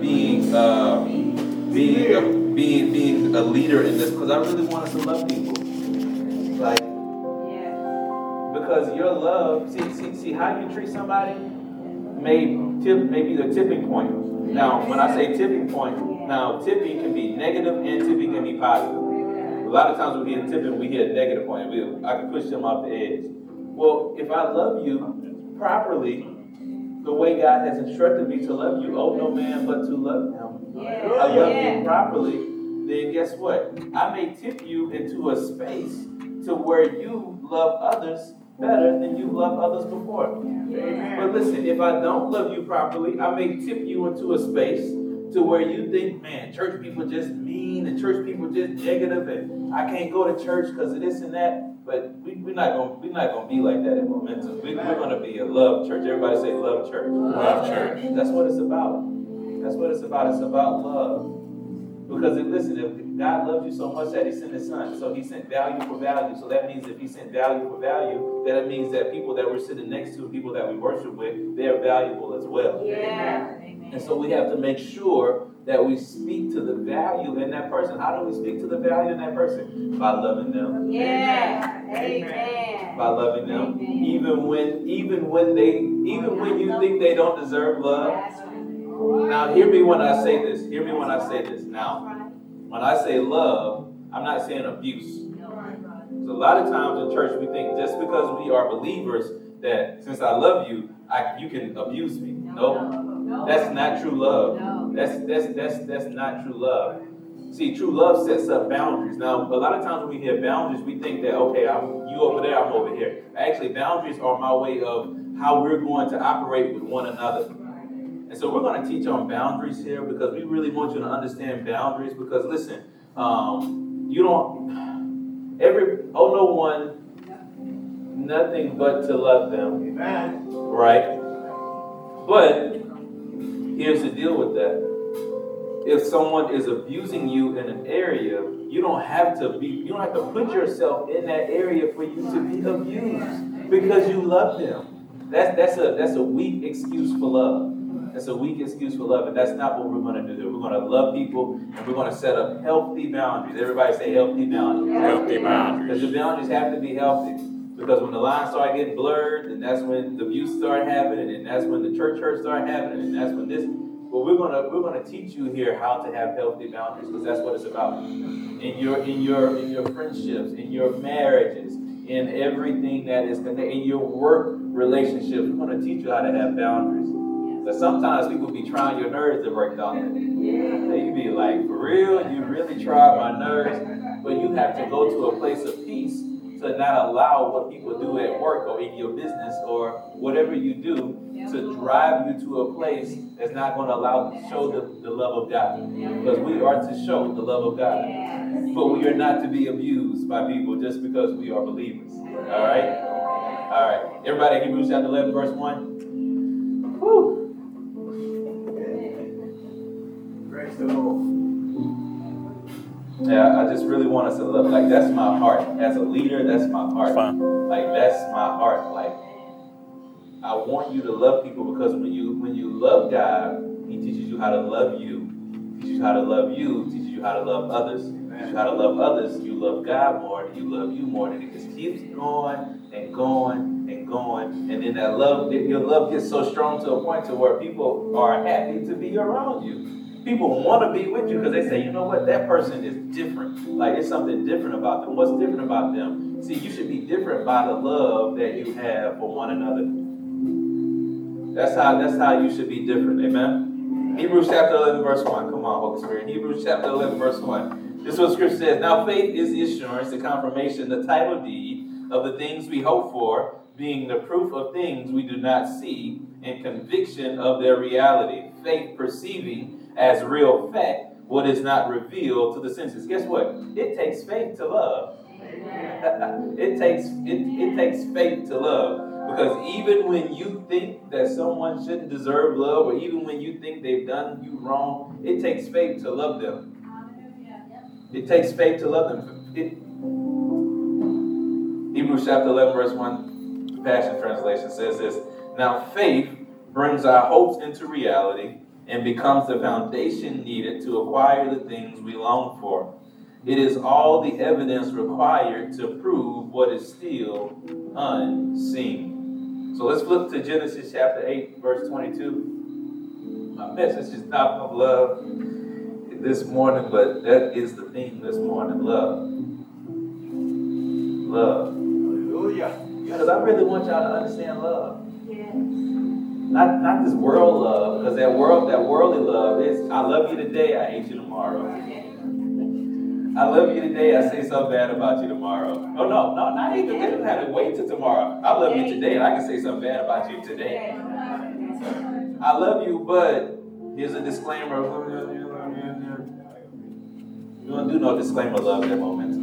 being uh, being a, being being a leader in this because I really want us to love people. Like because your love, see, see, see how you treat somebody may tip may be the tipping point. Now, when I say tipping point, now tipping can be negative and tipping can be positive. A lot of times when we hit tipping, we hit a negative point. We, I can push them off the edge. Well, if I love you properly, the way God has instructed me to love you, oh no man but to love him. I love you properly, then guess what? I may tip you into a space to where you love others better than you love others before. But listen, if I don't love you properly, I may tip you into a space to where you think, man, church people just mean and church people just negative and I can't go to church because of this and that. But we, we're not gonna we're not gonna be like that in momentum. We, we're gonna be a love church. Everybody say love church. Love church. That's what it's about. That's what it's about. It's about love. Because if, listen, if God loves you so much that He sent His Son, so He sent value for value. So that means if He sent value for value, that means that people that we're sitting next to, people that we worship with, they're valuable as well. Yeah. And so we have to make sure that we speak to the value in that person. How do we speak to the value in that person? By loving them. Yeah. Amen. By loving them. Amen. Even when even when they even when you think they don't deserve love. Now hear me when I say this. Hear me when I say this. Now, when I say love, I'm not saying abuse. So a lot of times in church we think just because we are believers that since I love you, I, you can abuse me. No, that's not true love. No. That's that's that's that's not true love. See, true love sets up boundaries. Now, a lot of times when we hear boundaries, we think that okay, I'm you over there, I'm over here. Actually, boundaries are my way of how we're going to operate with one another. And so we're going to teach on boundaries here because we really want you to understand boundaries. Because listen, um, you don't every oh no one nothing but to love them, Amen. right? But here's the deal with that. If someone is abusing you in an area, you don't have to be you don't have to put yourself in that area for you to be abused because you love them. That's that's a that's a weak excuse for love. That's a weak excuse for love, and that's not what we're going to do. We're going to love people, and we're going to set up healthy boundaries. Everybody say healthy boundaries. Healthy boundaries. Because the boundaries have to be healthy. Because when the lines start getting blurred, and that's when the abuse start happening, and that's when the church hurts start happening, and that's when this. But we're gonna we're gonna teach you here how to have healthy boundaries, because that's what it's about. In your in your in your friendships, in your marriages, in everything that is connected, in your work relationships, we're gonna teach you how to have boundaries. But sometimes people be trying your nerves to break down. They be like, for real, you really tried my nerves. But you have to go to a place of to not allow what people do at work or in your business or whatever you do to drive you to a place that's not going to allow to show the, the love of God. Because we are to show the love of God. But we are not to be abused by people just because we are believers. All right? All right. Everybody, Hebrews chapter 11, verse 1. Whew. Praise the Lord. Yeah, I just really want us to love. Like that's my heart. As a leader, that's my heart. Fine. Like that's my heart. Like I want you to love people because when you when you love God, He teaches you how to love you. Teaches you how to love you. Teaches you how to love others. Teaches you how to love others. You love God more, and you love you more, and it just keeps going and going and going. And then that love, your love gets so strong to a point to where people are happy to be around you people want to be with you because they say, you know what, that person is different. Like it's something different about them. What's different about them? See, you should be different by the love that you have for one another. That's how that's how you should be different. Amen. Hebrews chapter 11, verse 1. Come on, Holy Spirit. Hebrews chapter 11, verse 1. This is what scripture says. Now faith is the assurance, the confirmation, the title deed of the things we hope for, being the proof of things we do not see, and conviction of their reality. Faith perceiving as real fact what is not revealed to the senses. Guess what? It takes faith to love. it takes it, it takes faith to love. Because even when you think that someone shouldn't deserve love, or even when you think they've done you wrong, it takes faith to love them. It takes faith to love them. It, Hebrews chapter 11, verse 1, Passion Translation says this Now faith brings our hopes into reality and becomes the foundation needed to acquire the things we long for. It is all the evidence required to prove what is still unseen. So let's flip to Genesis chapter 8, verse 22. My message is not of love this morning, but that is the theme this morning love. Love. Hallelujah. Because I really want y'all to understand love. Yes. Not, not this world love, because that world, that worldly love is I love you today, I hate you tomorrow. I love you today, I say something bad about you tomorrow. Oh no, no, not even. It don't have to wait till tomorrow. I love you today, and I can say something bad about you today. I love you, but here's a disclaimer. We don't do no disclaimer love at that moment.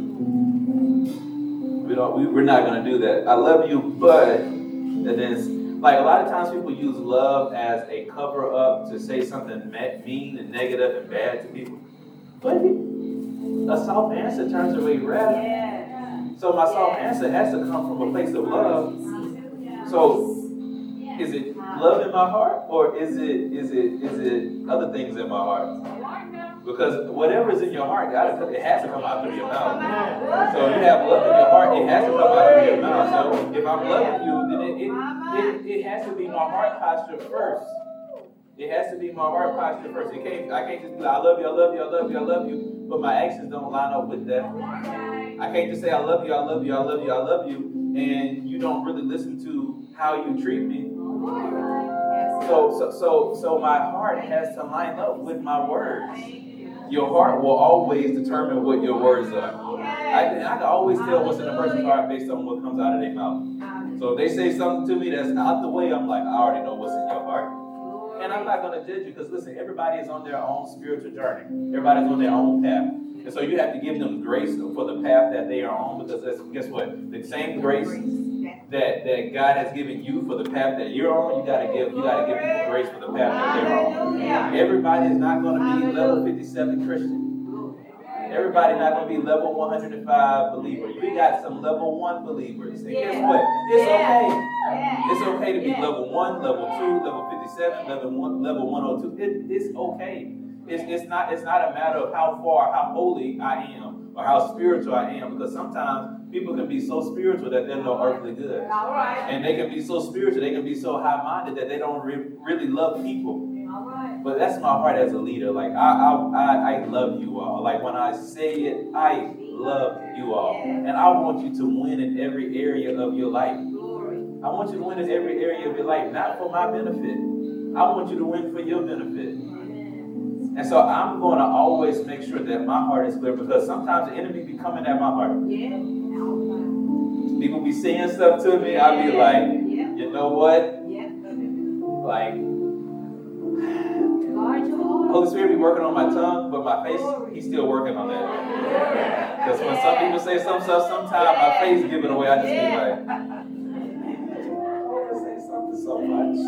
We don't. We, we're not gonna do that. I love you, but and then like a lot of times people use love as a cover up to say something mean and negative and bad to people. But a soft answer turns away wrath. Yes. So my soft answer has to come from a place of love. So is it love in my heart or is it is it is it other things in my heart? Because whatever is in your heart, God, it has to come out through your mouth. So if you have love in your heart, it has to come out through your mouth. So if I'm loving you, then it, it, it, it has to be my heart posture first. It has to be my heart posture first. It can't, I can't just be like, I love you, I love you, I love you, I love you, but my actions don't line up with that. I can't just say I love you, I love you, I love you, I love you, and you don't really listen to how you treat me. So, so, so, so my heart has to line up with my words. Your heart will always determine what your words are. I, can- I can always tell what's in a person's heart based on what comes out of their mouth. So if they say something to me that's out the way, I'm like, I already know what's in your heart. And I'm not going to judge you because listen, everybody is on their own spiritual journey. Everybody's on their own path. And so you have to give them grace for the path that they are on because that's, guess what? The same grace that, that God has given you for the path that you're on, you gotta give you gotta give people grace for the path that they're on. Everybody is not gonna be level 57 Christian. Everybody not gonna be level 105 believer. You got some level one believers. And guess what? It's okay. It's okay to be level one, level two, level 57, level one, level 102. It, it's okay. It's, it's not it's not a matter of how far, how holy I am, or how spiritual I am, because sometimes people can be so spiritual that they're no earthly good. Right. And they can be so spiritual, they can be so high minded that they don't re- really love people. Right. But that's my heart as a leader. Like, I, I, I, I love you all. Like, when I say it, I love you all. And I want you to win in every area of your life. I want you to win in every area of your life, not for my benefit. I want you to win for your benefit. And so I'm going to always make sure that my heart is clear because sometimes the enemy be coming at my heart. Yeah. People be saying stuff to me. I'll be like, you know what? Like, Guard your heart. Holy Spirit be working on my tongue, but my face, he's still working on that. Because when some people say some stuff, sometimes my face give it away. I just be like, say something so much.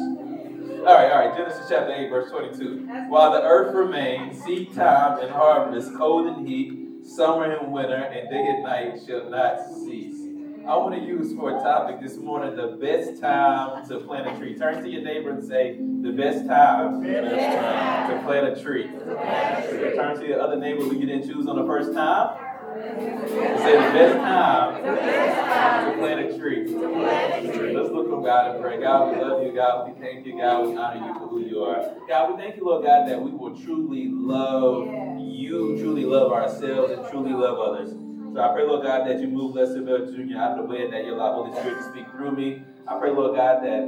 All right, all right. Genesis chapter 8, verse 22. While the earth remains, seed time and harvest, cold and heat, summer and winter, and day and night shall not cease. I want to use for a topic this morning the best time to plant a tree. Turn to your neighbor and say, the best time the best time to plant a tree. Turn to your other neighbor who you didn't choose on the first time. and Say the best time the best time to plant a tree. Let's look for God and pray. God, we love you. God, we thank you. God, we honor you for who you are. God, we thank you, Lord God, that we will truly love you, truly love ourselves, and truly love others. So I pray, Lord God, that you move Lester Bell Jr. out of the way and that you allow Holy Spirit to speak through me. I pray, Lord God, that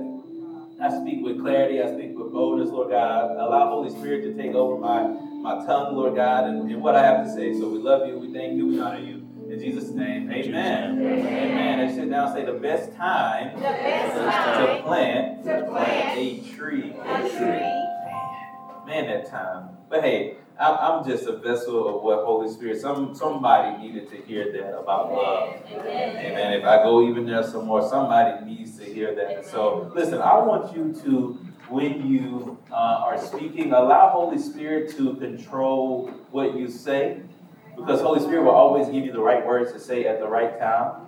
I speak with clarity. I speak with boldness, Lord God. Allow Holy Spirit to take over my, my tongue, Lord God, and, and what I have to say. So we love you. We thank you. We honor you. In Jesus' name, amen. Amen. And sit down and say the best time The best to time plant to plant a tree. a tree. Man, that time. But hey, I'm, just a vessel of what Holy Spirit. Some somebody needed to hear that about love. Amen. If I go even there some more, somebody needs to hear that. So listen, I want you to, when you uh, are speaking, allow Holy Spirit to control what you say, because Holy Spirit will always give you the right words to say at the right time.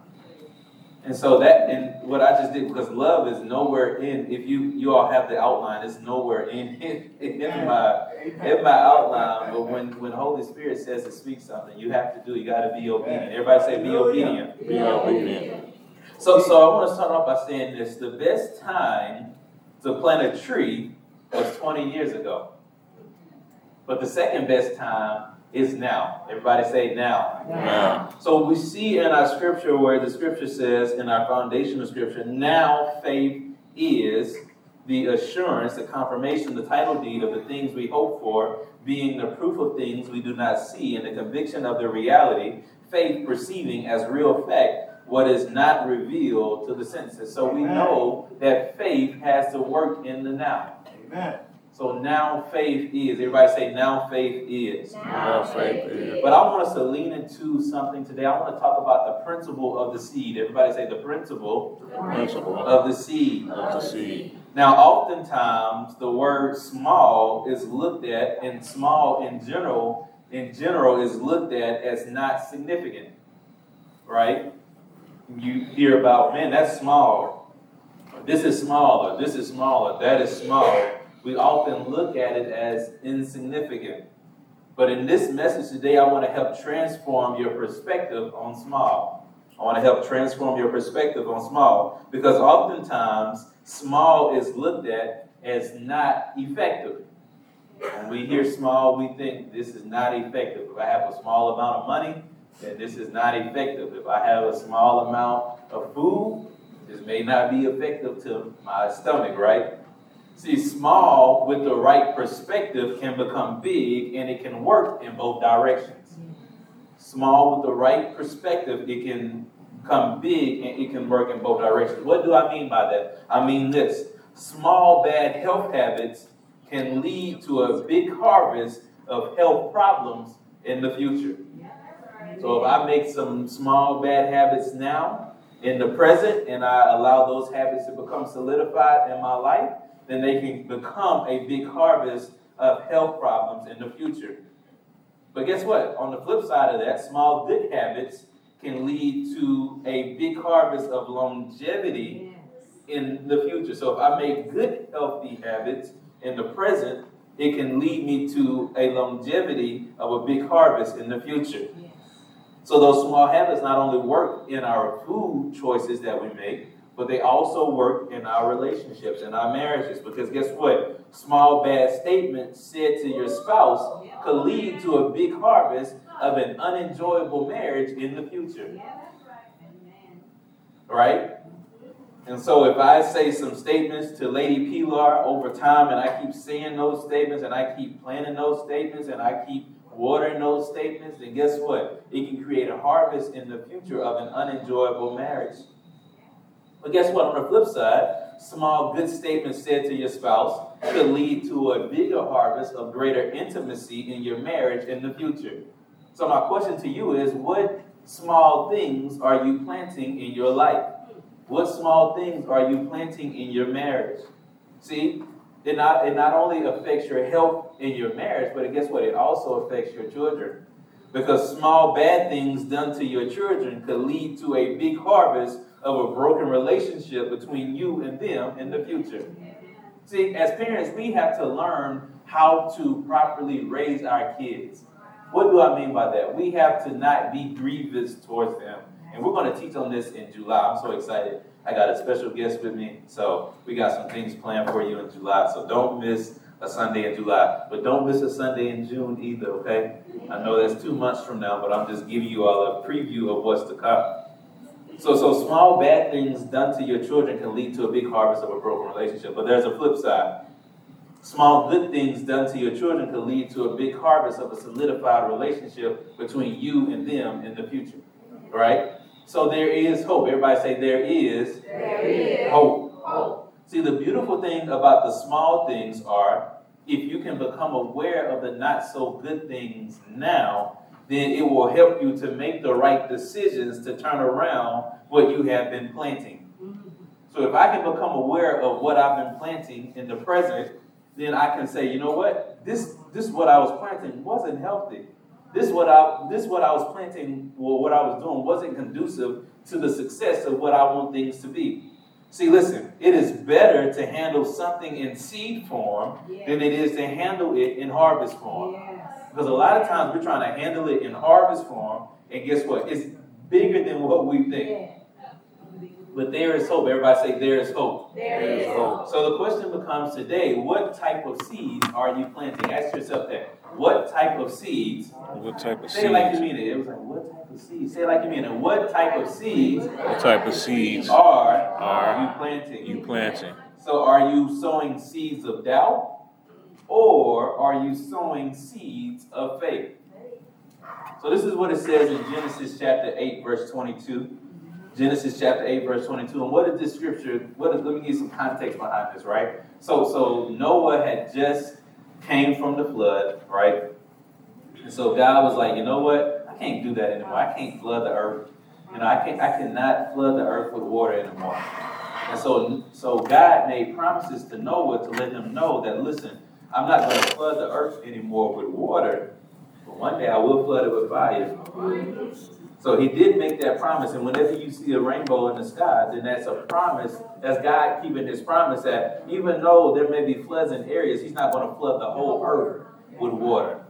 And so that, and what I just did, because love is nowhere in, if you, you all have the outline, it's nowhere in, in, in my, in my outline, but when, when Holy Spirit says to speak something, you have to do, you gotta be obedient. Everybody say, be obedient. Be obedient. So, so I want to start off by saying this: the best time to plant a tree was 20 years ago, but the second best time is now. Everybody say now. Now. So we see in our scripture where the scripture says in our foundational scripture, now faith is the assurance, the confirmation, the title deed of the things we hope for, being the proof of things we do not see, and the conviction of the reality, faith perceiving as real fact what is not revealed to the senses. So we know that faith has to work in the now. Amen. So now faith is. Everybody say now faith is. Now faith is. But I want us to lean into something today. I want to talk about the principle of the seed. Everybody say the principle Principle of the seed. of the seed. Now, oftentimes the word small is looked at, and small in general, in general, is looked at as not significant. Right? You hear about, man, that's small. This is smaller, this is smaller, that is small. We often look at it as insignificant. But in this message today, I want to help transform your perspective on small. I want to help transform your perspective on small because oftentimes small is looked at as not effective. When we hear small, we think this is not effective. If I have a small amount of money, then this is not effective. If I have a small amount of food, this may not be effective to my stomach, right? See, small with the right perspective can become big and it can work in both directions. Small with the right perspective, it can become big and it can work in both directions. What do I mean by that? I mean this small bad health habits can lead to a big harvest of health problems in the future. So if I make some small bad habits now in the present and I allow those habits to become solidified in my life, then they can become a big harvest of health problems in the future. But guess what? On the flip side of that, small good habits can lead to a big harvest of longevity in the future. So if I make good healthy habits in the present, it can lead me to a longevity of a big harvest in the future. So those small habits not only work in our food choices that we make, but they also work in our relationships, in our marriages. Because guess what? Small bad statements said to your spouse could lead to a big harvest of an unenjoyable marriage in the future. Right? And so if I say some statements to Lady Pilar over time and I keep saying those statements and I keep planning those statements and I keep watering those statements, then guess what? It can create a harvest in the future of an unenjoyable marriage. But guess what? On the flip side, small good statements said to your spouse could lead to a bigger harvest of greater intimacy in your marriage in the future. So my question to you is what small things are you planting in your life? What small things are you planting in your marriage? See, it not, it not only affects your health in your marriage, but guess what? It also affects your children. Because small bad things done to your children could lead to a big harvest of a broken relationship between you and them in the future. See, as parents, we have to learn how to properly raise our kids. What do I mean by that? We have to not be grievous towards them. And we're going to teach on this in July. I'm so excited. I got a special guest with me. So we got some things planned for you in July. So don't miss a Sunday in July. But don't miss a Sunday in June either, okay? I know that's two months from now, but I'm just giving you all a preview of what's to come. So, so small bad things done to your children can lead to a big harvest of a broken relationship. But there's a flip side. Small good things done to your children can lead to a big harvest of a solidified relationship between you and them in the future. Right? So there is hope. Everybody say there is, There is hope. hope. See, the beautiful thing about the small things are if you can become aware of the not so good things now, then it will help you to make the right decisions to turn around what you have been planting. So if I can become aware of what I've been planting in the present, then I can say, you know what? This this is what I was planting wasn't healthy. this what I this what I was planting or what I was doing wasn't conducive to the success of what I want things to be. See, listen, it is better to handle something in seed form than it is to handle it in harvest form. Because a lot of times we're trying to handle it in harvest form, and guess what? It's bigger than what we think. But there is hope. Everybody say there is hope. There There is is hope. So the question becomes today, what type of seeds are you planting? Ask yourself that. What type of seeds? What type of seeds? Say it like you mean it. It was like, what type of seeds? Say it like you mean it. What type of seeds What type of seeds are Are you planting? you planting? So are you sowing seeds of doubt? Or are you sowing seeds of faith? So this is what it says in Genesis chapter 8, verse 22. Genesis chapter 8, verse 22. And what is this scripture? What is, let me give you some context behind this, right? So, so Noah had just came from the flood, right? And so God was like, you know what? I can't do that anymore. I can't flood the earth. You know, I can't I cannot flood the earth with water anymore. And so so God made promises to Noah to let him know that listen, I'm not going to flood the earth anymore with water, but one day I will flood it with fire. So he did make that promise, and whenever you see a rainbow in the sky, then that's a promise. That's God keeping his promise that even though there may be floods in areas, he's not going to flood the whole earth with water.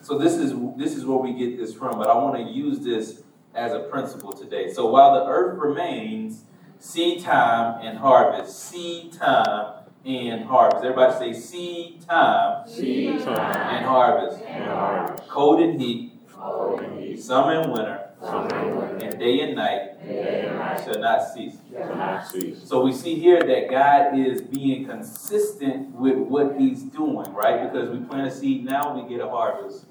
So this is this is where we get this from, but I want to use this as a principle today. So while the earth remains, seed time and harvest, seed time and harvest. Everybody say seed time Seed time and harvest. and harvest. Cold and heat, Cold and heat. summer and winter, Summer and winter. and day and night Day and night. shall not cease. Shall not cease. So we see here that God is being consistent with what He's doing, right? Because we plant a seed now, we get a harvest.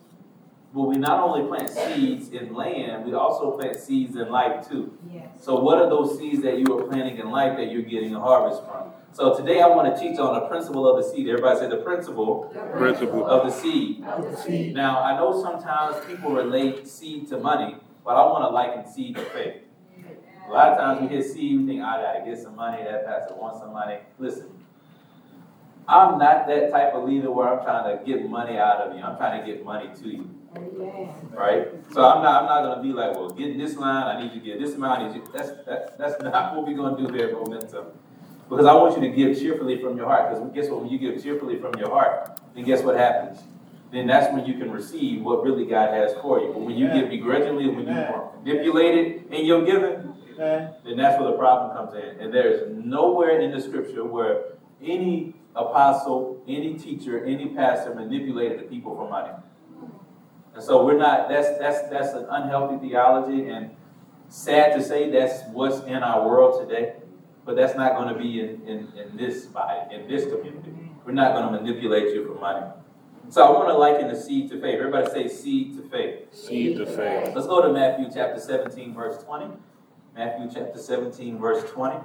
But we not only plant seeds in land, we also plant seeds in life too. So what are those seeds that you are planting in life that you're getting a harvest from? So today I want to teach on the principle of the seed. Everybody say the principle Principle Of, the seed. of the seed. Now I know sometimes people relate seed to money, but I want to liken seed to faith. A lot of times we hear seed, we think, ah, I gotta get some money, that pastor wants some money. Listen, I'm not that type of leader where I'm trying to get money out of you. I'm trying to get money to you. Right? So I'm not I'm not gonna be like, well, get in this line, I need you to get this amount, I need you. That's that, that's not what we're gonna do here at Momentum. Because I want you to give cheerfully from your heart. Because guess what? When you give cheerfully from your heart, then guess what happens? Then that's when you can receive what really God has for you. But when you give begrudgingly, when you are manipulated in your giving, then that's where the problem comes in. And there is nowhere in the scripture where any apostle, any teacher, any pastor manipulated the people for money. And so we're not, that's that's that's an unhealthy theology and sad to say that's what's in our world today. But that's not going to be in, in, in this body, in this community. We're not going to manipulate you for money. So I want to liken the seed to faith. Everybody say seed to faith. seed to faith. Let's go to Matthew chapter 17, verse 20. Matthew chapter 17, verse 20.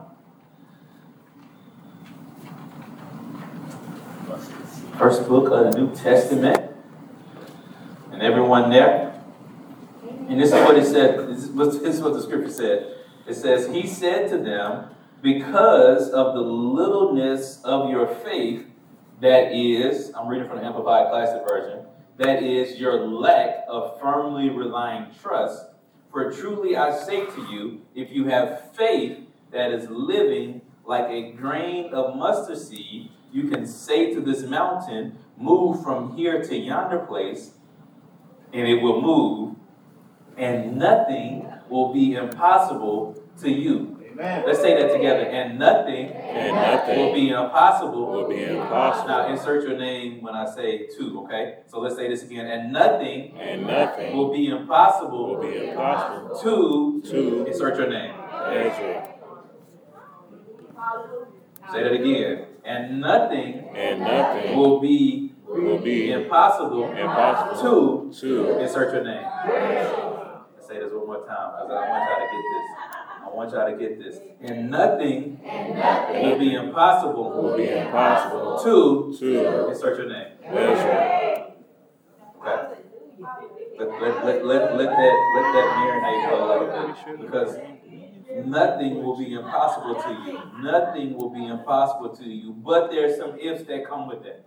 First book of the New Testament. Everyone there. And this is what it said. This is what, this is what the scripture said. It says, He said to them, Because of the littleness of your faith, that is, I'm reading from the Amplified Classic Version, that is your lack of firmly relying trust. For truly I say to you, if you have faith that is living like a grain of mustard seed, you can say to this mountain, Move from here to yonder place, and it will move, and nothing will be impossible to you. Amen. Let's say that together. And nothing And will be impossible will be impossible. now insert your name when I say two, okay? So let's say this again. And nothing And nothing will be impossible will be impossible to to insert your name. Ezra. Say that again. And nothing And nothing will be will be impossible impossible to to insert your name. Let's say this one more time because I want y'all to get this. I want y'all to get this. And nothing will be impossible will be impossible to to insert your name. Ezra. Okay. Let, let, let, let, let that let that marinate for a little bit. Because nothing will be impossible to you. Nothing will be impossible to you. But there's some ifs that come with that.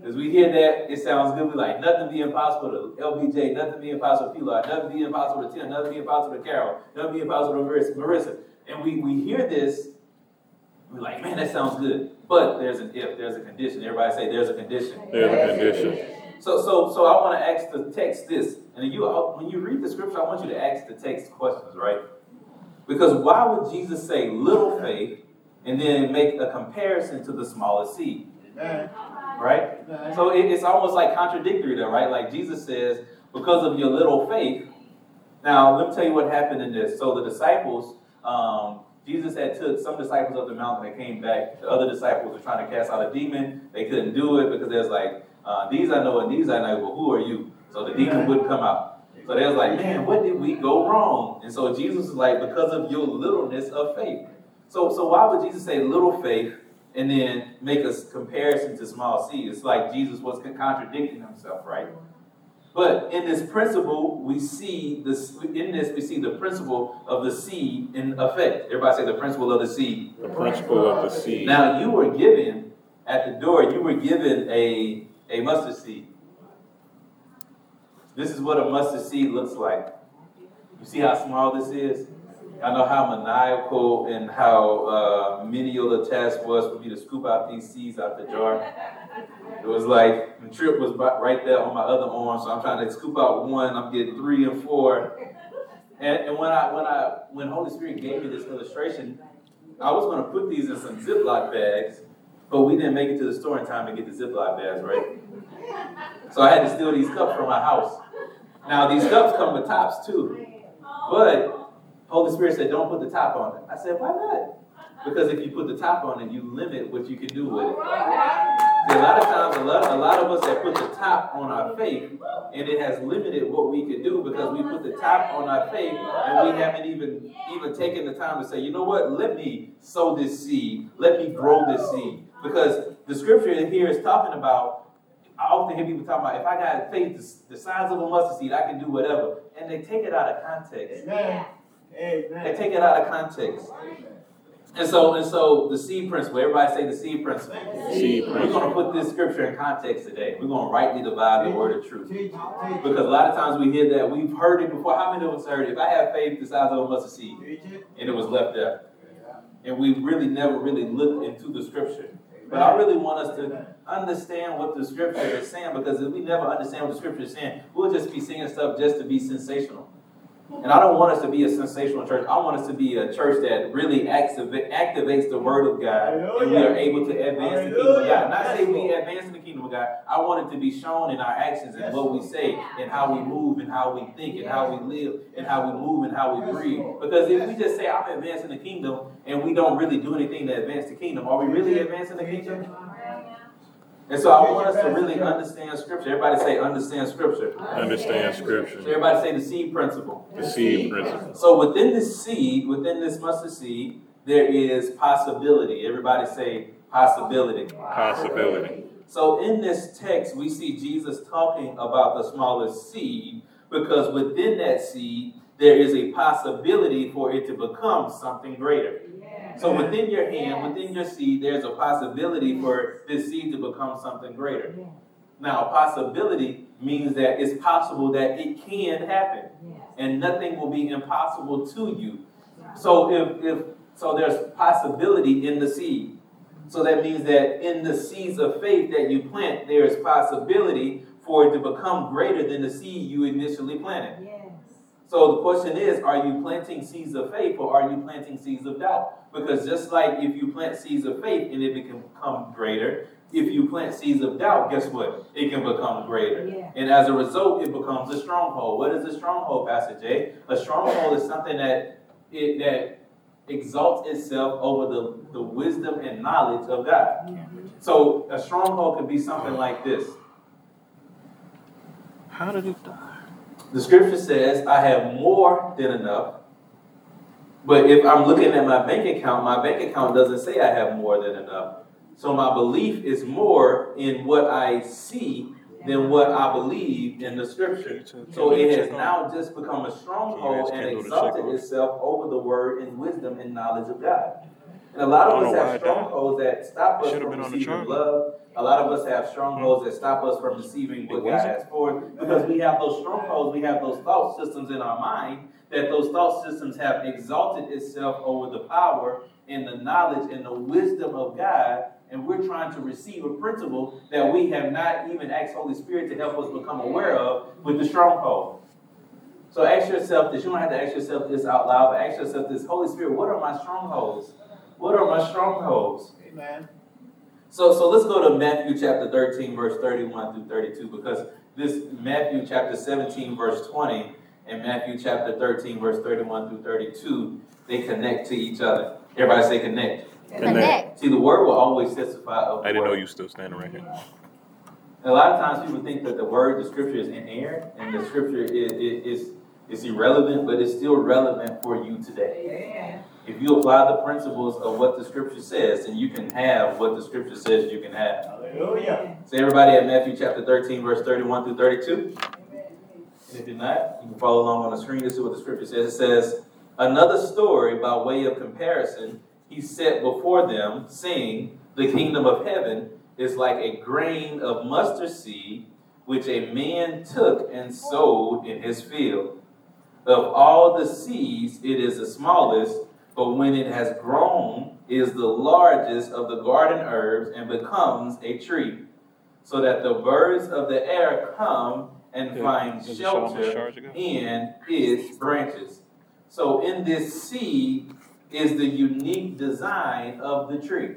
Because we hear that, it sounds good. We like nothing be impossible to LBJ, nothing be impossible to Pilar, nothing be impossible to Tim, nothing be impossible to Carol, nothing be impossible to Marissa. Marissa. And we, we hear this, we're like, man, that sounds good. But there's an if, there's a condition. Everybody say there's a condition. There's a condition. So, so, so I want to ask the text this, and you, when you read the scripture, I want you to ask the text questions, right? Because why would Jesus say little faith and then make a comparison to the smallest seed, Amen. right? Amen. So it, it's almost like contradictory there, right? Like Jesus says, because of your little faith. Now, let me tell you what happened in this. So the disciples, um, Jesus had took some disciples up the mountain. They came back. The other disciples were trying to cast out a demon. They couldn't do it because there's like, uh, these I know and these I know, but who are you? So the demon wouldn't come out. So they was like, man, what did we go wrong? And so Jesus was like, because of your littleness of faith. So, so why would Jesus say little faith and then make a comparison to small seed? It's like Jesus was contradicting himself, right? But in this principle, we see this. In this, we see the principle of the seed in effect. Everybody say the principle of the seed. The principle of the seed. Now you were given at the door. You were given a a mustard seed. This is what a mustard seed looks like. You see how small this is? I know how maniacal and how uh, menial the task was for me to scoop out these seeds out the jar. It was like the trip was right there on my other arm, so I'm trying to scoop out one. I'm getting three and four. And, and when I when I when Holy Spirit gave me this illustration, I was going to put these in some Ziploc bags, but we didn't make it to the store in time to get the Ziploc bags, right? So I had to steal these cups from my house. Now these cups come with tops too, but Holy Spirit said, "Don't put the top on it." I said, "Why not?" Because if you put the top on it, you limit what you can do with it. See, a lot of times, a lot, a lot of us have put the top on our faith, and it has limited what we can do because we put the top on our faith, and we haven't even even taken the time to say, you know what? Let me sow this seed. Let me grow this seed. Because the scripture here is talking about. I often hear people talking about if I got faith the, the size of a mustard seed, I can do whatever, and they take it out of context. Amen. They take it out of context. And so, and so, the seed principle. Everybody say the seed principle. Seed We're going to put this scripture in context today. We're going to rightly divide the word of truth. Teach it, teach Because a lot of times we hear that we've heard it before. How many of us heard it? If I have faith the size of a mustard seed, it. Teach it. and it was left there, and we really never really looked into the scripture. But I really want us to understand what the scripture is saying because if we never understand what the scripture is saying, we'll just be singing stuff just to be sensational. And I don't want us to be a sensational church. I want us to be a church that really activa- activates the word of God and we are able to advance the kingdom of God. Not say we advance in the kingdom of God. I want it to be shown in our actions and what we say and how we move and how we think and how we live and how we move and how we breathe. Because if we just say I'm advancing the kingdom and we don't really do anything to advance the kingdom, are we really advancing the kingdom? And so I want us to really understand scripture. Everybody say understand scripture. Understand So scripture. everybody say the seed principle. The seed principle. So within this seed, within this mustard seed, there is possibility. Everybody say possibility. Possibility. So in this text, we see Jesus talking about the smallest seed because within that seed, there is a possibility for it to become something greater. So within your hand, within your seed, there's a possibility for this seed to become something greater. Now, possibility means that it's possible that it can happen and nothing will be impossible to you. So if if so there's possibility in the seed. So that means that in the seeds of faith that you plant, there is possibility for it to become greater than the seed you initially planted. So the question is, are you planting seeds of faith or are you planting seeds of doubt? Because just like if you plant seeds of faith and it can become greater, if you plant seeds of doubt, guess what? It can become greater. Yeah. And as a result, it becomes a stronghold. What is a stronghold, Pastor Jae? A stronghold is something that it that exalts itself over the, the wisdom and knowledge of God. Mm-hmm. So a stronghold could be something like this. How did it die? The scripture says, I have more than enough. But if I'm looking at my bank account, my bank account doesn't say I have more than enough. So my belief is more in what I see than what I believe in the scripture. So it has now just become a stronghold and exalted itself over the word and wisdom and knowledge of God. And a lot of us have strongholds that stop us from been on the receiving love. A lot of us have strongholds that stop us from receiving what God has for us. Because we have those strongholds, we have those thought systems in our mind, that those thought systems have exalted itself over the power and the knowledge and the wisdom of God. And we're trying to receive a principle that we have not even asked Holy Spirit to help us become aware of with the stronghold. So ask yourself this. You don't have to ask yourself this out loud, but ask yourself this Holy Spirit, what are my strongholds? What are my strongholds? Amen. So, so let's go to Matthew chapter 13, verse 31 through 32, because this Matthew chapter 17, verse 20, and Matthew chapter 13, verse 31 through 32, they connect to each other. Everybody say connect. Connect. See, the word will always testify of the I didn't know word. you still standing right here. A lot of times people think that the word, the scripture is in inerrant, and the scripture is, is, is irrelevant, but it's still relevant for you today. If you apply the principles of what the scripture says, then you can have what the scripture says you can have. Hallelujah. So everybody at Matthew chapter 13, verse 31 through 32. And if you're not, you can follow along on the screen. This is what the scripture says. It says, Another story by way of comparison, he set before them, saying, The kingdom of heaven is like a grain of mustard seed, which a man took and sowed in his field. Of all the seeds, it is the smallest, but when it has grown, is the largest of the garden herbs and becomes a tree, so that the birds of the air come and Yeah, find does it show how much shelter charge it got? in its branches. So in this seed is the unique design of the tree.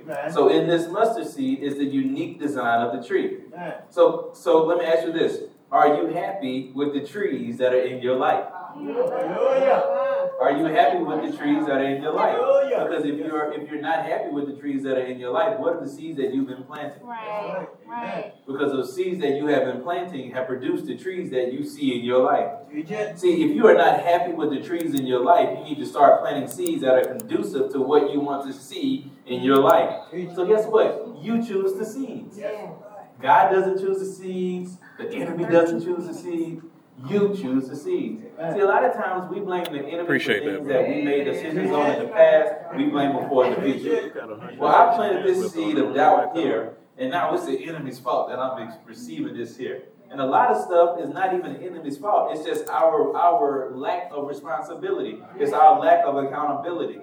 Amen. So in this mustard seed is the unique design of the tree. Amen. So so let me ask you this. Are you happy with the trees that are in your life? Hallelujah. Are you happy with the trees that are in your life? Because if you're if you're not happy with the trees that are in your life, what are the seeds that you've been planting? Right, right. Because those seeds that you have been planting have produced the trees that you see in your life. See, if you are not happy with the trees in your life, you need to start planting seeds that are conducive to what you want to see in your life. So guess what? You choose the seeds. God doesn't choose the seeds. The enemy doesn't choose the seeds. You choose the seeds. See, a lot of times we blame the enemy Appreciate for that, things bro. that we made decisions on in the past. We blame him for in the future. Well, I planted this seed of doubt here, and now it's the enemy's fault that I'm receiving this here. And a lot of stuff is not even the enemy's fault. It's just our our lack of responsibility. It's our lack of accountability.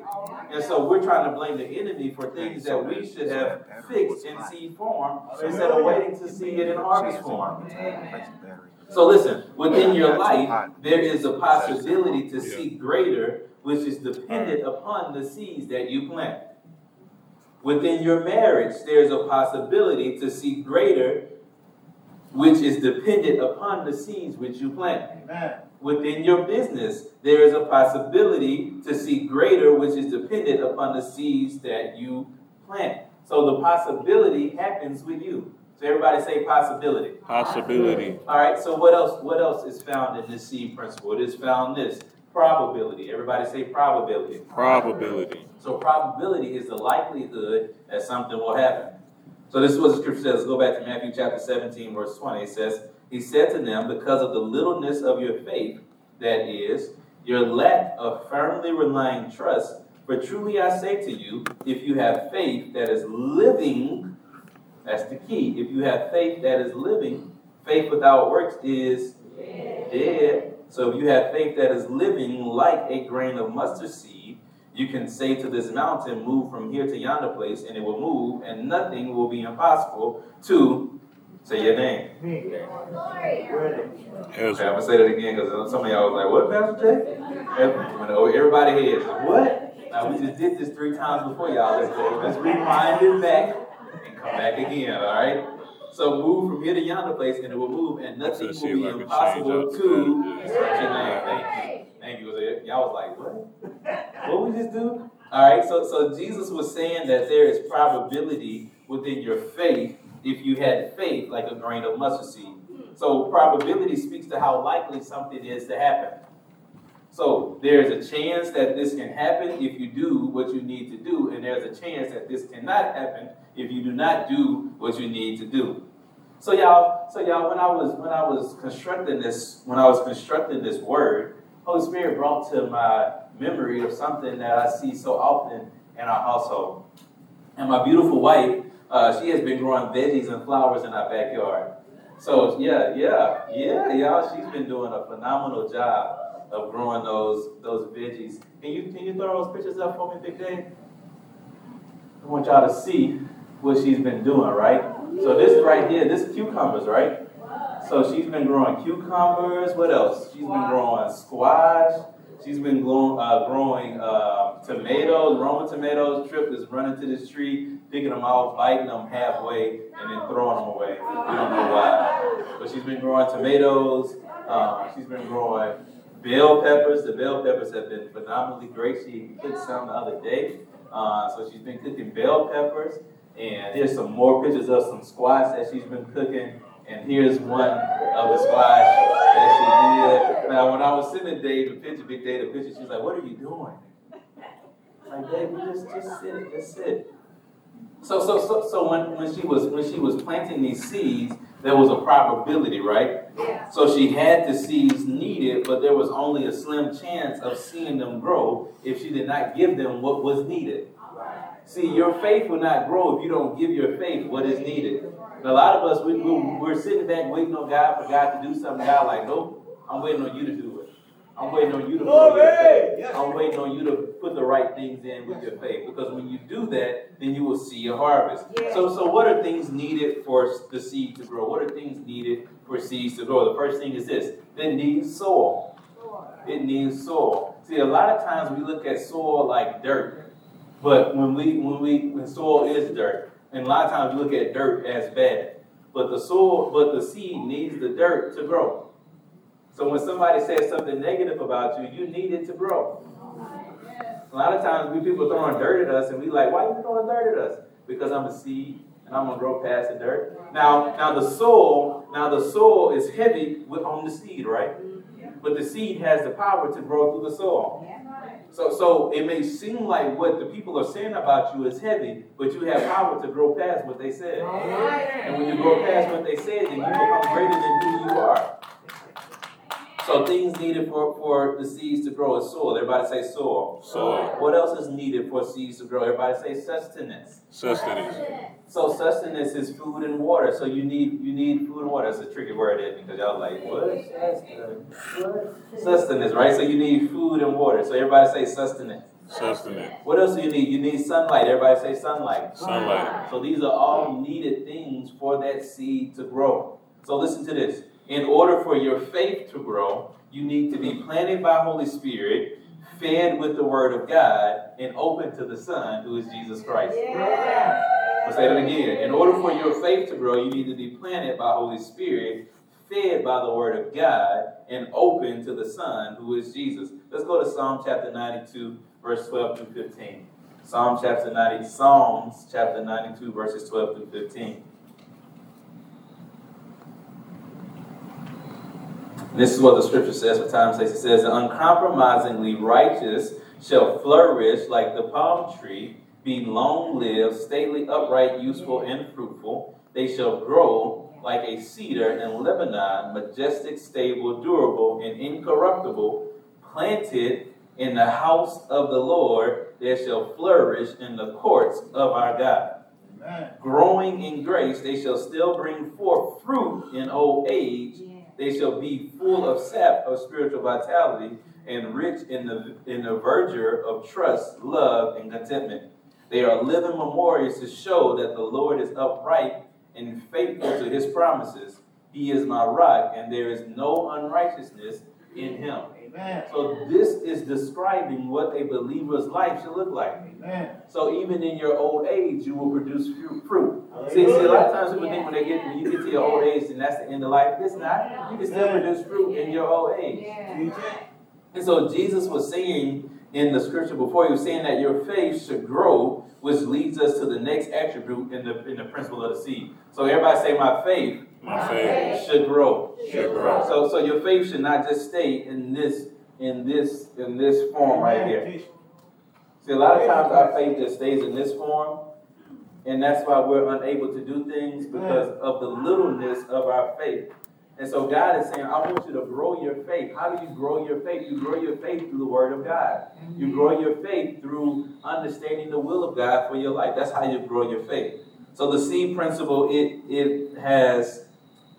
And so we're trying to blame the enemy for things that we should have fixed in seed form instead of waiting to see it in harvest form. So listen, within your life, there is a possibility to seek greater, which is dependent upon the seeds that you plant. Within your marriage, there's a possibility to seek greater, which is dependent upon the seeds which you plant. Amen. Within your business, there is a possibility to seek greater, which is dependent upon the seeds that you plant. So the possibility happens with you. So everybody say possibility. Possibility. All right. So what else? What else is found in this seed principle? It is found this probability. Everybody say probability. Probability. So probability is the likelihood that something will happen. So this is what the scripture says. Let's go back to Matthew chapter 17, verse 20. It says, He said to them, Because of the littleness of your faith, that is, your lack of firmly relying trust, for truly I say to you, if you have faith that is living, that's the key. If you have faith that is living, faith without works is dead. So if you have faith that is living like a grain of mustard seed, you can say to this mountain, move from here to yonder place, and it will move, and nothing will be impossible to say your name. Okay, I'm gonna say that again because some of y'all was like, "What, Pastor Jae?" Everybody hears, "What?" Now we just did this three times before y'all. Let's rewind it back and come back again. All right. So move from here to yonder place, and it will move, and nothing will be if I can change impossible to say your name. Thank you. Thank you. Y'all was like, "What? What we just do?" All right. So so Jesus was saying that there is probability within your faith if you had faith like a grain of mustard seed. So probability speaks to how likely something is to happen. So there's a chance that this can happen if you do what you need to do, and there's a chance that this cannot happen if you do not do what you need to do. So y'all, so y'all, when I was when I was constructing this, when I was constructing this word, Holy Spirit brought to my memory of something that I see so often in our household. And my beautiful wife, uh, she has been growing veggies and flowers in our backyard. So yeah, yeah, yeah, y'all, she's been doing a phenomenal job of growing those those veggies. Can you can you throw those pictures up for me, Big Dave? I want y'all to see what she's been doing, right? So this right here, this cucumbers, right? So she's been growing cucumbers. What else? She's been growing squash. She's been growing, uh, growing uh, tomatoes, Roma tomatoes. Trip is running to this tree, picking them out, biting them halfway, and then throwing them away. We don't know why. But she's been growing tomatoes. Uh, she's been growing bell peppers. The bell peppers have been phenomenally great. She cooked some the other day. Uh, so she's been cooking bell peppers. And here's some more pictures of some squash that she's been cooking. And here's one of the squash that she did. Now, when I was sending Dave the picture, Big Dave the picture, she's like, "What are you doing?" Like, Dave, just just sit, just sit. So, so, so, so when, when she was when she was planting these seeds, there was a probability, right? Yeah. So she had the seeds needed, but there was only a slim chance of seeing them grow if she did not give them what was needed. See, your faith will not grow if you don't give your faith what is needed. And a lot of us, we, we, we're sitting back waiting on God for God to do something. God, like, nope, I'm waiting on you to do it. I'm waiting on you to Glory! faith. I'm waiting on you to put the right things in with your faith. Because when you do that, then you will see a harvest. So, so what are things needed for the seed to grow? What are things needed for seeds to grow? The first thing is this: it needs soil. It needs soil. See, a lot of times we look at soil like dirt. But when we when we when soil is dirt, and a lot of times we look at dirt as bad. But the soil, but the seed needs the dirt to grow. So when somebody says something negative about you, you need it to grow. A lot of times we people throwing dirt at us, and we like, why you throwing dirt at us? Because I'm a seed, and I'm gonna grow past the dirt. Now, now the soil, now the soil is heavy with, on the seed, right? But the seed has the power to grow through the soil. So, so it may seem like what the people are saying about you is heavy, but you have power to grow past what they said. And when you grow past what they said, then you become greater than who you are. So things needed for, for the seeds to grow is soil. Everybody say soil. Soil. What else is needed for seeds to grow? Everybody say sustenance. Sustenance. So sustenance is food and water. So you need you need food and water. That's a tricky word, isn't it? Because y'all like, what? Sustenance. What? Sustenance, right? So you need food and water. So everybody say sustenance. Sustenance. What else do you need? You need sunlight. Everybody say sunlight. Sunlight. So these are all needed things for that seed to grow. So listen to this. In order for your faith to grow, you need to be planted by Holy Spirit, fed with the Word of God, and open to the Son, who is Jesus Christ. I'll say that again. In order for your faith to grow, you need to be planted by Holy Spirit, fed by the Word of God, and open to the Son, who is Jesus. Let's go to Psalm chapter 92, verse 12 through 15. Psalm chapter 90, Psalms chapter 92, verses 12 through 15. This is what the scripture says for time's sake. It says, The uncompromisingly righteous shall flourish like the palm tree, be long lived, stately, upright, useful, and fruitful. They shall grow like a cedar in Lebanon, majestic, stable, durable, and incorruptible, planted in the house of the Lord. They shall flourish in the courts of our God. Amen. Growing in grace, they shall still bring forth fruit in old age. They shall be full of sap of spiritual vitality and rich in the in the verdure of trust, love, and contentment. They are living memorials to show that the Lord is upright and faithful to his promises. He is my rock, and there is no unrighteousness in him. Amen. So this is describing what a believer's life should look like. Amen. So even in your old age, you will produce fruit. See, see, a lot of times people think when they get when you get to your old age, and that's the end of life. It's not. You can still produce fruit in your old age. Teach it. And so Jesus was saying in the scripture before, he was saying that your faith should grow, which leads us to the next attribute in the in the principle of the seed. So everybody say, my faith My faith should grow. should grow. So so your faith should not just stay in this in this in this form right here. See, a lot of times our faith just stays in this form, And that's why we're unable to do things because of the littleness of our faith. And so God is saying, I want you to grow your faith. How do you grow your faith? You grow your faith through the Word of God. You grow your faith through understanding the will of God for your life. That's how you grow your faith. So the seed principle, it it has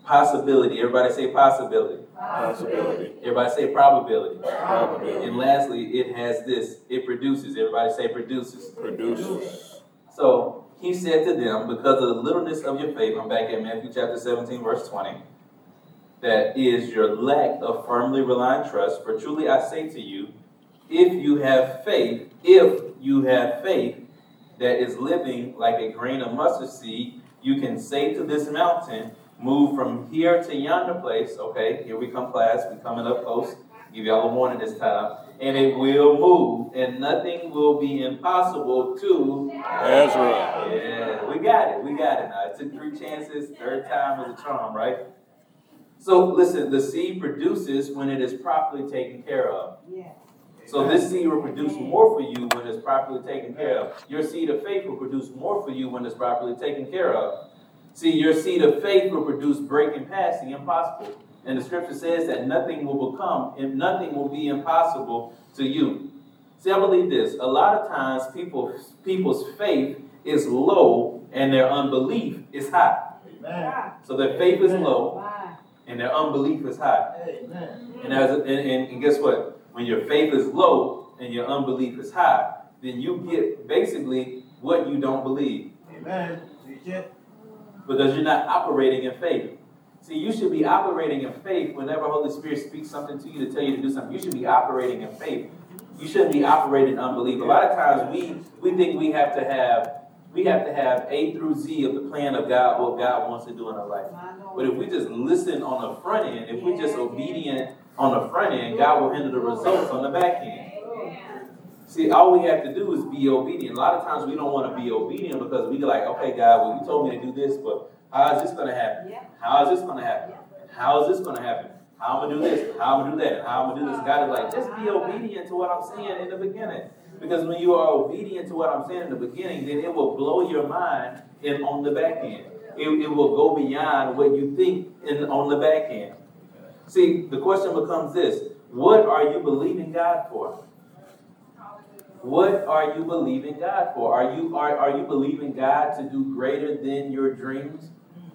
possibility. Everybody say possibility. Possibility. Everybody say probability. Probability. And lastly, it has this. It produces. Everybody say produces. Produces. So he said to them, because of the littleness of your faith, I'm back at Matthew chapter 17, verse 20, that is your lack of firmly relying trust. For truly I say to you, if you have faith, if you have faith that is living like a grain of mustard seed, you can say to this mountain, move from here to yonder place. Okay, here we come, class. We coming up close. Give y'all a warning this time. And it will move, and nothing will be impossible to Ezra. yeah, we got it. We got it now. It took three chances. Third time is a charm, right? So listen, the seed produces when it is properly taken care of. Yeah. So this seed will produce more for you when it's properly taken care of. Your seed of faith will produce more for you when it's properly taken care of. See, your seed of faith will produce breaking past the impossible. And the scripture says that nothing will become, and nothing will be impossible to you. See, I believe this. A lot of times people people's faith is low and their unbelief is high. Amen. So their faith is low and their unbelief is high. Amen. And, as, and, and, and guess what? When your faith is low and your unbelief is high, then you get basically what you don't believe Amen. Because you're not operating in faith. See, you should be operating in faith whenever Holy Spirit speaks something to you to tell you to do something. You should be operating in faith. You shouldn't be operating in unbelief. A lot of times we we think we have to have we have to have A through Z of the plan of God, what God wants to do in our life. But if we just listen on the front end, if we're just obedient on the front end, God will handle the results on the back end. See, all we have to do is be obedient. A lot of times we don't want to be obedient because we like, okay, God, well, you told me to do this, but how is this going to happen? How is this going to happen? How is this going to happen? How I'm I going to do this? How I'm I going to do that? How I'm I going to do this? God is like, just be obedient to what I'm saying in the beginning. Because when you are obedient to what I'm saying in the beginning, then it will blow your mind in, on the back end. It, it will go beyond what you think in, on the back end. See, the question becomes this What are you believing God for? What are you believing God for? Are you are, are you believing God to do greater than your dreams?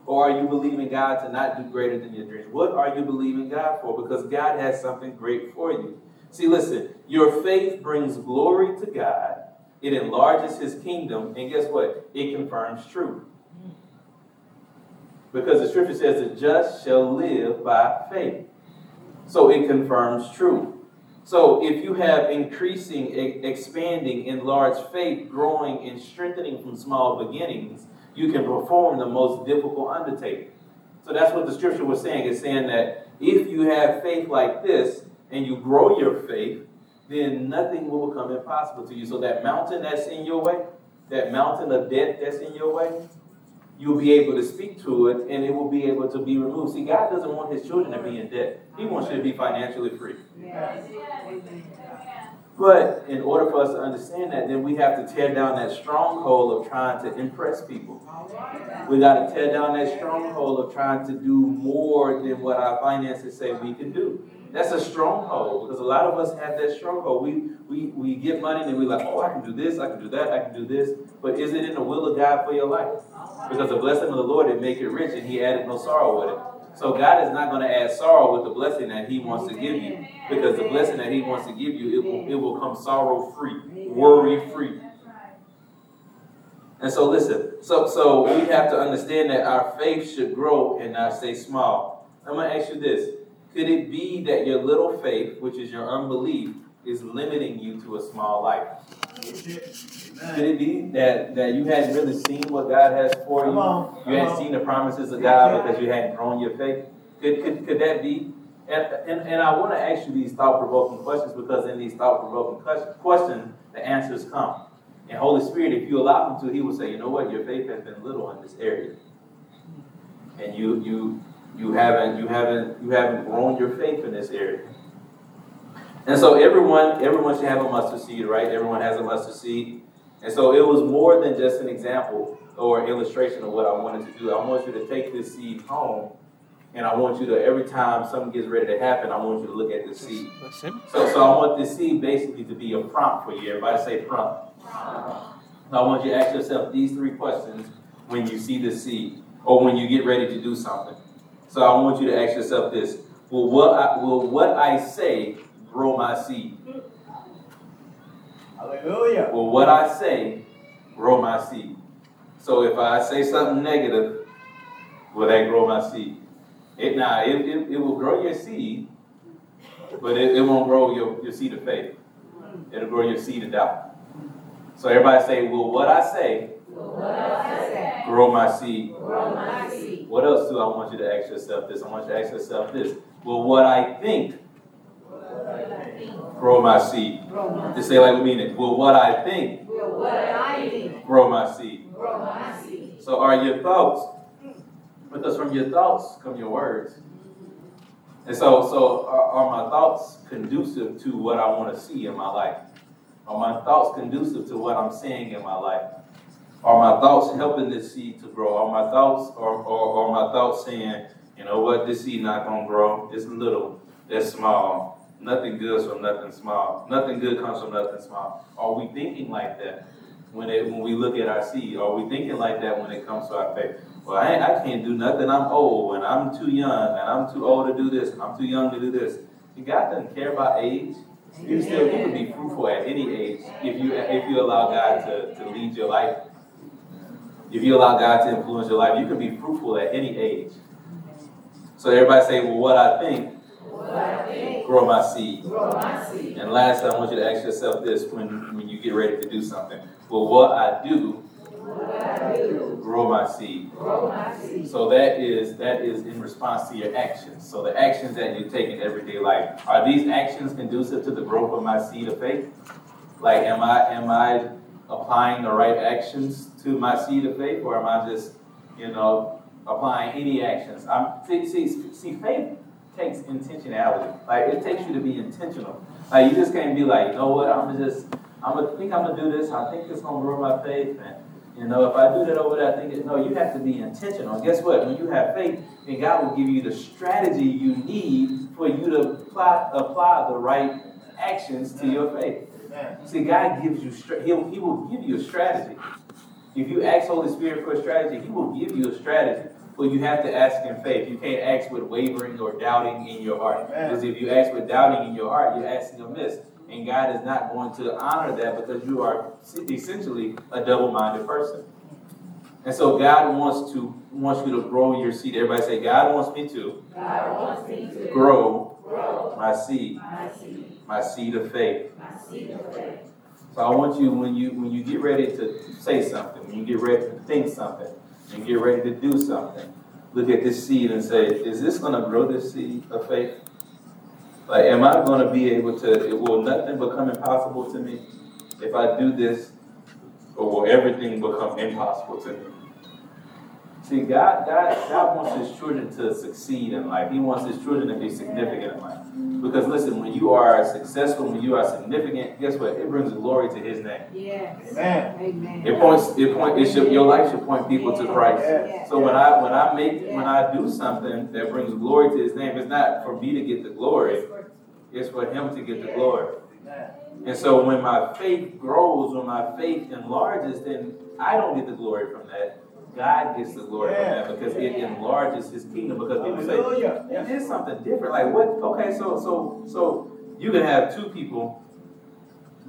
Or are you believing God to not do greater than your dreams? What are you believing God for? Because God has something great for you. See, listen, your faith brings glory to God, it enlarges his kingdom, and guess what? It confirms truth. Because the scripture says the just shall live by faith. So it confirms truth. So if you have increasing, expanding, enlarged faith, growing and strengthening from small beginnings, you can perform the most difficult undertaking. So that's what the scripture was saying. It's saying that if you have faith like this and you grow your faith, then nothing will become impossible to you. So that mountain that's in your way, that mountain of debt that's in your way, you'll be able to speak to it and it will be able to be removed. See, God doesn't want his children to be in debt. He wants you to be financially free. But in order for us to understand that, then we have to tear down that stronghold of trying to impress people. We got to tear down that stronghold of trying to do more than what our finances say we can do. That's a stronghold because a lot of us have that stronghold. We we we get money and we're like, oh, I can do this, I can do that, I can do this. But is it in the will of God for your life? Because the blessing of the Lord it make it rich, and He added no sorrow with it. So God is not going to add sorrow with the blessing that He wants to give you, because the blessing that He wants to give you, it will it will come sorrow free, worry free. And so listen, so so we have to understand that our faith should grow and not stay small. I'm gonna ask you this. Could it be that your little faith, which is your unbelief, is limiting you to a small life? Could it be that, that you hadn't really seen what God has for you? on. You hadn't on. seen the promises of God because you hadn't grown your faith? Could, could, could that be? And, and, and I want to ask you these thought provoking questions because in these thought provoking questions, the answers come. And Holy Spirit, if you allow Him to, He will say, you know what, your faith has been little in this area. And you, you, you haven't, you haven't, you haven't grown your faith in this area. And so everyone, everyone should have a mustard seed, right? Everyone has a mustard seed. And so it was more than just an example or illustration of what I wanted to do. I want you to take this seed home, and I want you to every time something gets ready to happen, I want you to look at this seed. So, so I want this seed basically to be a prompt for you. Everybody say prompt. I want you to ask yourself these three questions when you see this seed or when you get ready to do something. So I want you to ask yourself this: Will what I, will what I say grow my seed? Hallelujah. Will what I say grow my seed? So if I say something negative, will that grow my seed? It now it, it, it will grow your seed, but it, it won't grow your, your seed of faith. It'll grow your seed of doubt. So everybody say, Will what I say What I say, grow my seed? grow my seed. What else do I want you to ask yourself this? I want you to ask yourself this. Will what I think What I think, grow my seed? grow my Just say like we mean it. Will what I think Will what I think, grow my seed? grow my seed. So are your thoughts, because from your thoughts come your words. And so, so are, are my thoughts conducive to what I want to see in my life? Are my thoughts conducive to what I'm seeing in my life? Are my thoughts helping this seed to grow? Are my thoughts, or, or, are my thoughts saying, you know what, this seed not gonna grow. It's little, it's small. Nothing good from nothing small. Nothing good comes from nothing small. Are we thinking like that when it when we look at our seed? Are we thinking like that when it comes to our faith? Well, I, I can't do nothing. I'm old and I'm too young and I'm too old to do this and I'm too young to do this. God doesn't care about age. You still can be fruitful at any age if you if you allow God to, to lead your life. If you allow God to influence your life, you can be fruitful at any age. So everybody say, well, what I think, think, grow my seed. grow my seed. And last, I want you to ask yourself this when, when you get ready to do something. Well, what I do, What I do, grow my seed. grow my seed. So that is that is in response to your actions. So the actions that you take in everyday life are these actions conducive to the growth of my seed of faith? Like, am I am I applying the right actions to my seed of faith, or am I just, you know, applying any actions? I'm see see, see faith takes intentionality. Like it takes you to be intentional. Like you just can't be like, you know what, I'm just I'm gonna think I'm gonna do this. I think it's gonna grow my faith, and you know, if I do that over there, I think it, no, you have to be intentional. Guess what? When you have faith, then God will give you the strategy you need for you to apply, apply the right actions to your faith. See, God gives you, he'll, He will give you a strategy. If you ask Holy Spirit for a strategy, He will give you a strategy. But you have to ask in faith. You can't ask with wavering or doubting in your heart. Amen. Because if you ask with doubting in your heart, you're asking amiss. And God is not going to honor that because you are essentially a double-minded person. And so God wants to wants you to grow your seed. Everybody say, God wants me to God wants me to grow grow my seed, my seed, my seed of faith. my seed of faith. So I want you when you when you get ready to say something, when you get ready to think something, you get ready to do something, look at this seed and say, is this going to grow this seed of faith? Like, am I going to be able to? Will nothing become impossible to me if I do this, or will everything become impossible to me? See, God, God, God wants His children to succeed in life. He wants His children to be significant in life. Because listen, when you are successful, when you are significant, guess what? It brings glory to His name. Yes. Amen. Amen. It points. It point. It should. Your life should point people to Christ. Yes. So when I when I make when I do something that brings glory to His name, it's not for me to get the glory. It's for Him to get the glory. Amen. And so when my faith grows, when my faith enlarges, then I don't get the glory from that. God gets the glory from that because it enlarges His kingdom. Because people say, Hallelujah. it is something different. Like what? Okay, so so so you can have two people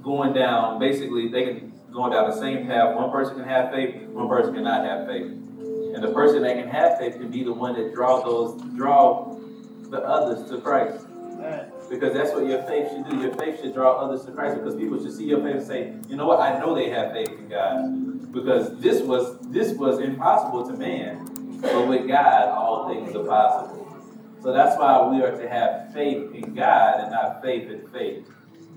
going down. Basically, they can going down the same path. One person can have faith. One person cannot have faith. And the person that can have faith can be the one that draw those draw the others to Christ. Because that's what your faith should do. Your faith should draw others to Christ. Because people should see your faith and say, you know what? I know they have faith in God. Because this was this was impossible to man, but with God all things are possible. So that's why we are to have faith in God and not faith in faith.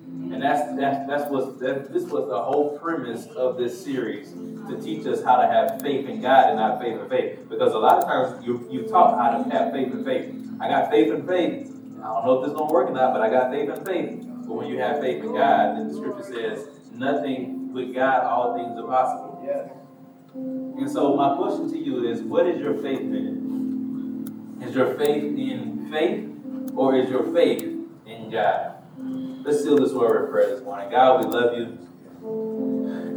And that's that's that's what that, this was the whole premise of this series to teach us how to have faith in God and not faith in faith. Because a lot of times you you taught how to have faith in faith. I got faith in faith. I don't know if this is gonna work or not, but I got faith in faith. But when you have faith in God, then the scripture says nothing with God all things are possible. Yes. And so my question to you is, what is your faith in? Is your faith in faith or is your faith in God? Let's seal this word with prayer this morning. God, we love you.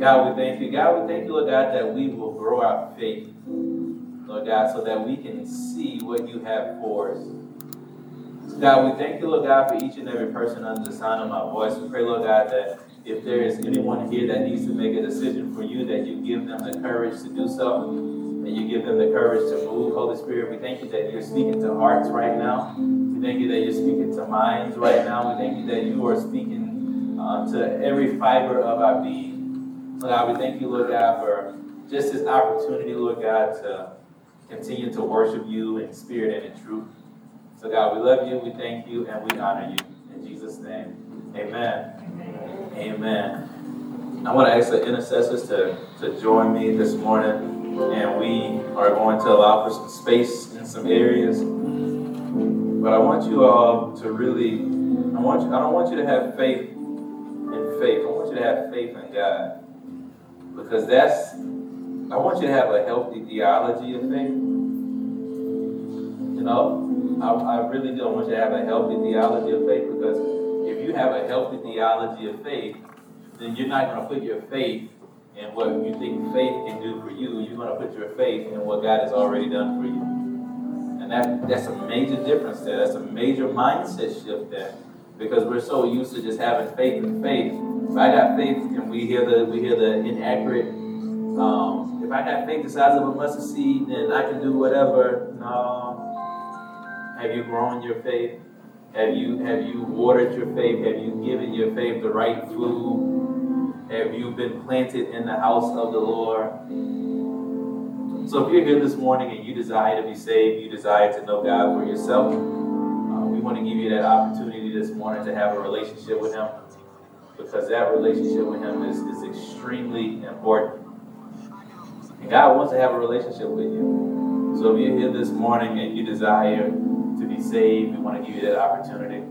God, we thank you. God, we thank you, Lord God, that we will grow our faith, Lord God, so that we can see what you have for us. God, we thank you, Lord God, for each and every person under the sound of my voice. We pray, Lord God, that if there is anyone here that needs to make a decision for you, that you give them the courage to do so, and you give them the courage to move. Holy Spirit, we thank you that you're speaking to hearts right now. We thank you that you're speaking to minds right now. We thank you that you are speaking uh, to every fiber of our being. Lord God, we thank you, Lord God, for just this opportunity, Lord God, to continue to worship you in spirit and in truth. So, God, we love you, we thank you, and we honor you. In Jesus' name, amen. Amen. I want to ask the intercessors to, to join me this morning, and we are going to allow for some space in some areas. But I want you all to really, I want you, I don't want you to have faith in faith. I want you to have faith in God. Because that's, I want you to have a healthy theology of faith. You know, I, I really don't want you to have a healthy theology of faith because if you have a healthy theology of faith, then you're not going to put your faith in what you think faith can do for you. You're going to put your faith in what God has already done for you. And that, that's a major difference there. That's a major mindset shift there. Because we're so used to just having faith in faith. If I got faith and we hear the we hear the inaccurate um, if I got faith the size of a mustard seed, then I can do whatever. No. Have you grown your faith? Have you have you watered your faith? Have you given your faith the right food? Have you been planted in the house of the Lord? So if you're here this morning and you desire to be saved, you desire to know God for yourself, uh, we want to give you that opportunity this morning to have a relationship with Him because that relationship with Him is, is extremely important. And God wants to have a relationship with you. So if you're here this morning and you desire be saved, we want to give you that opportunity.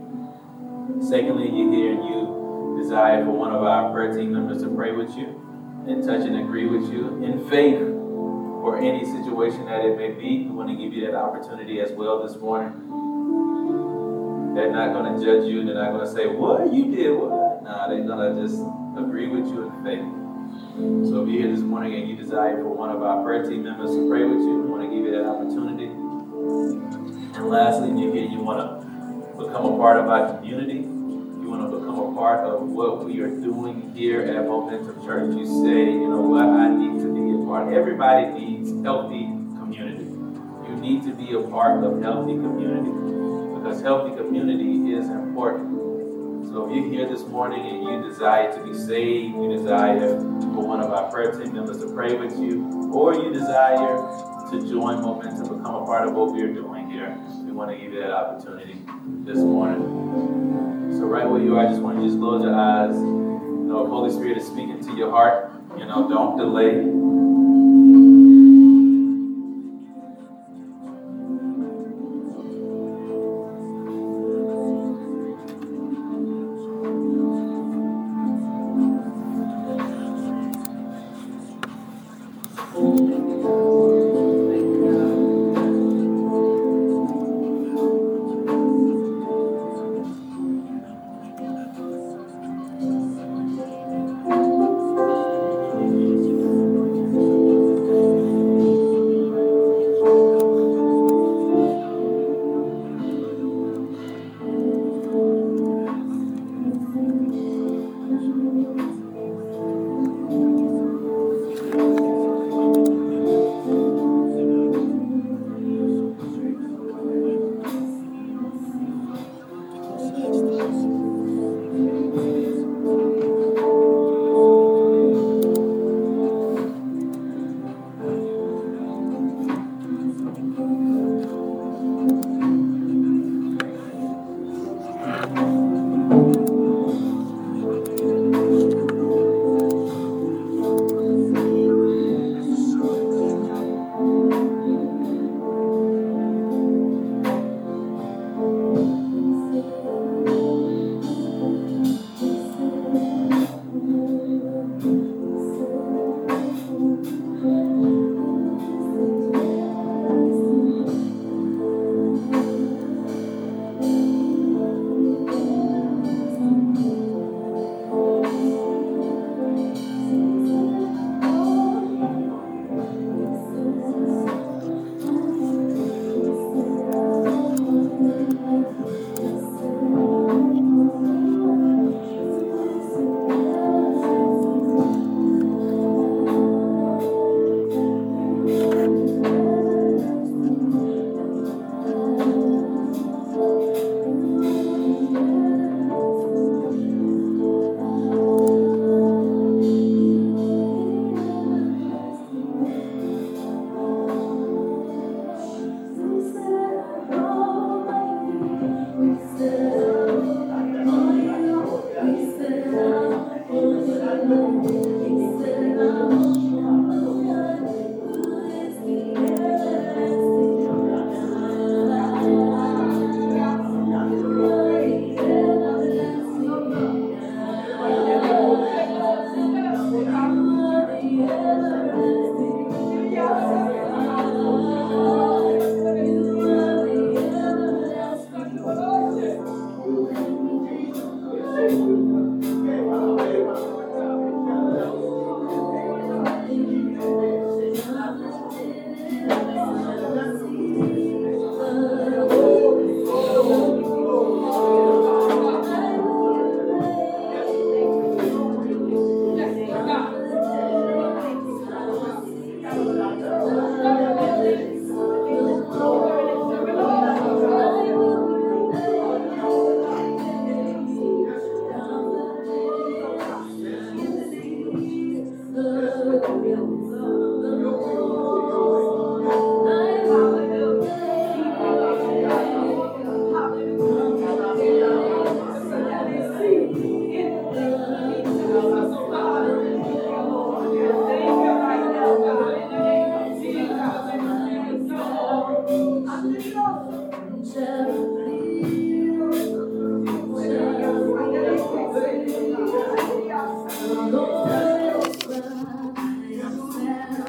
Secondly, you're here and you desire for one of our prayer team members to pray with you and touch and agree with you in faith for any situation that it may be. We want to give you that opportunity as well this morning. They're not going to judge you. They're not going to say, What? You did what? Nah, they're going to just agree with you in faith. So if you're here this morning and you desire for one of our prayer team members to pray with you, we want to give you that opportunity. And lastly, you're here, you want to become a part of our community. You want to become a part of what we are doing here at Momentum Church. You say, you know what, I need to be a part. Everybody needs healthy community. You need to be a part of healthy community because healthy community is important. So if you're here this morning and you desire to be saved, you desire for one of our prayer team members to pray with you, or you desire to join Momentum, become a part of what we are doing here, we want to give you that opportunity this morning. So right where you are, I just want you to just close your eyes. You know, if Holy Spirit is speaking to your heart, you know, don't delay.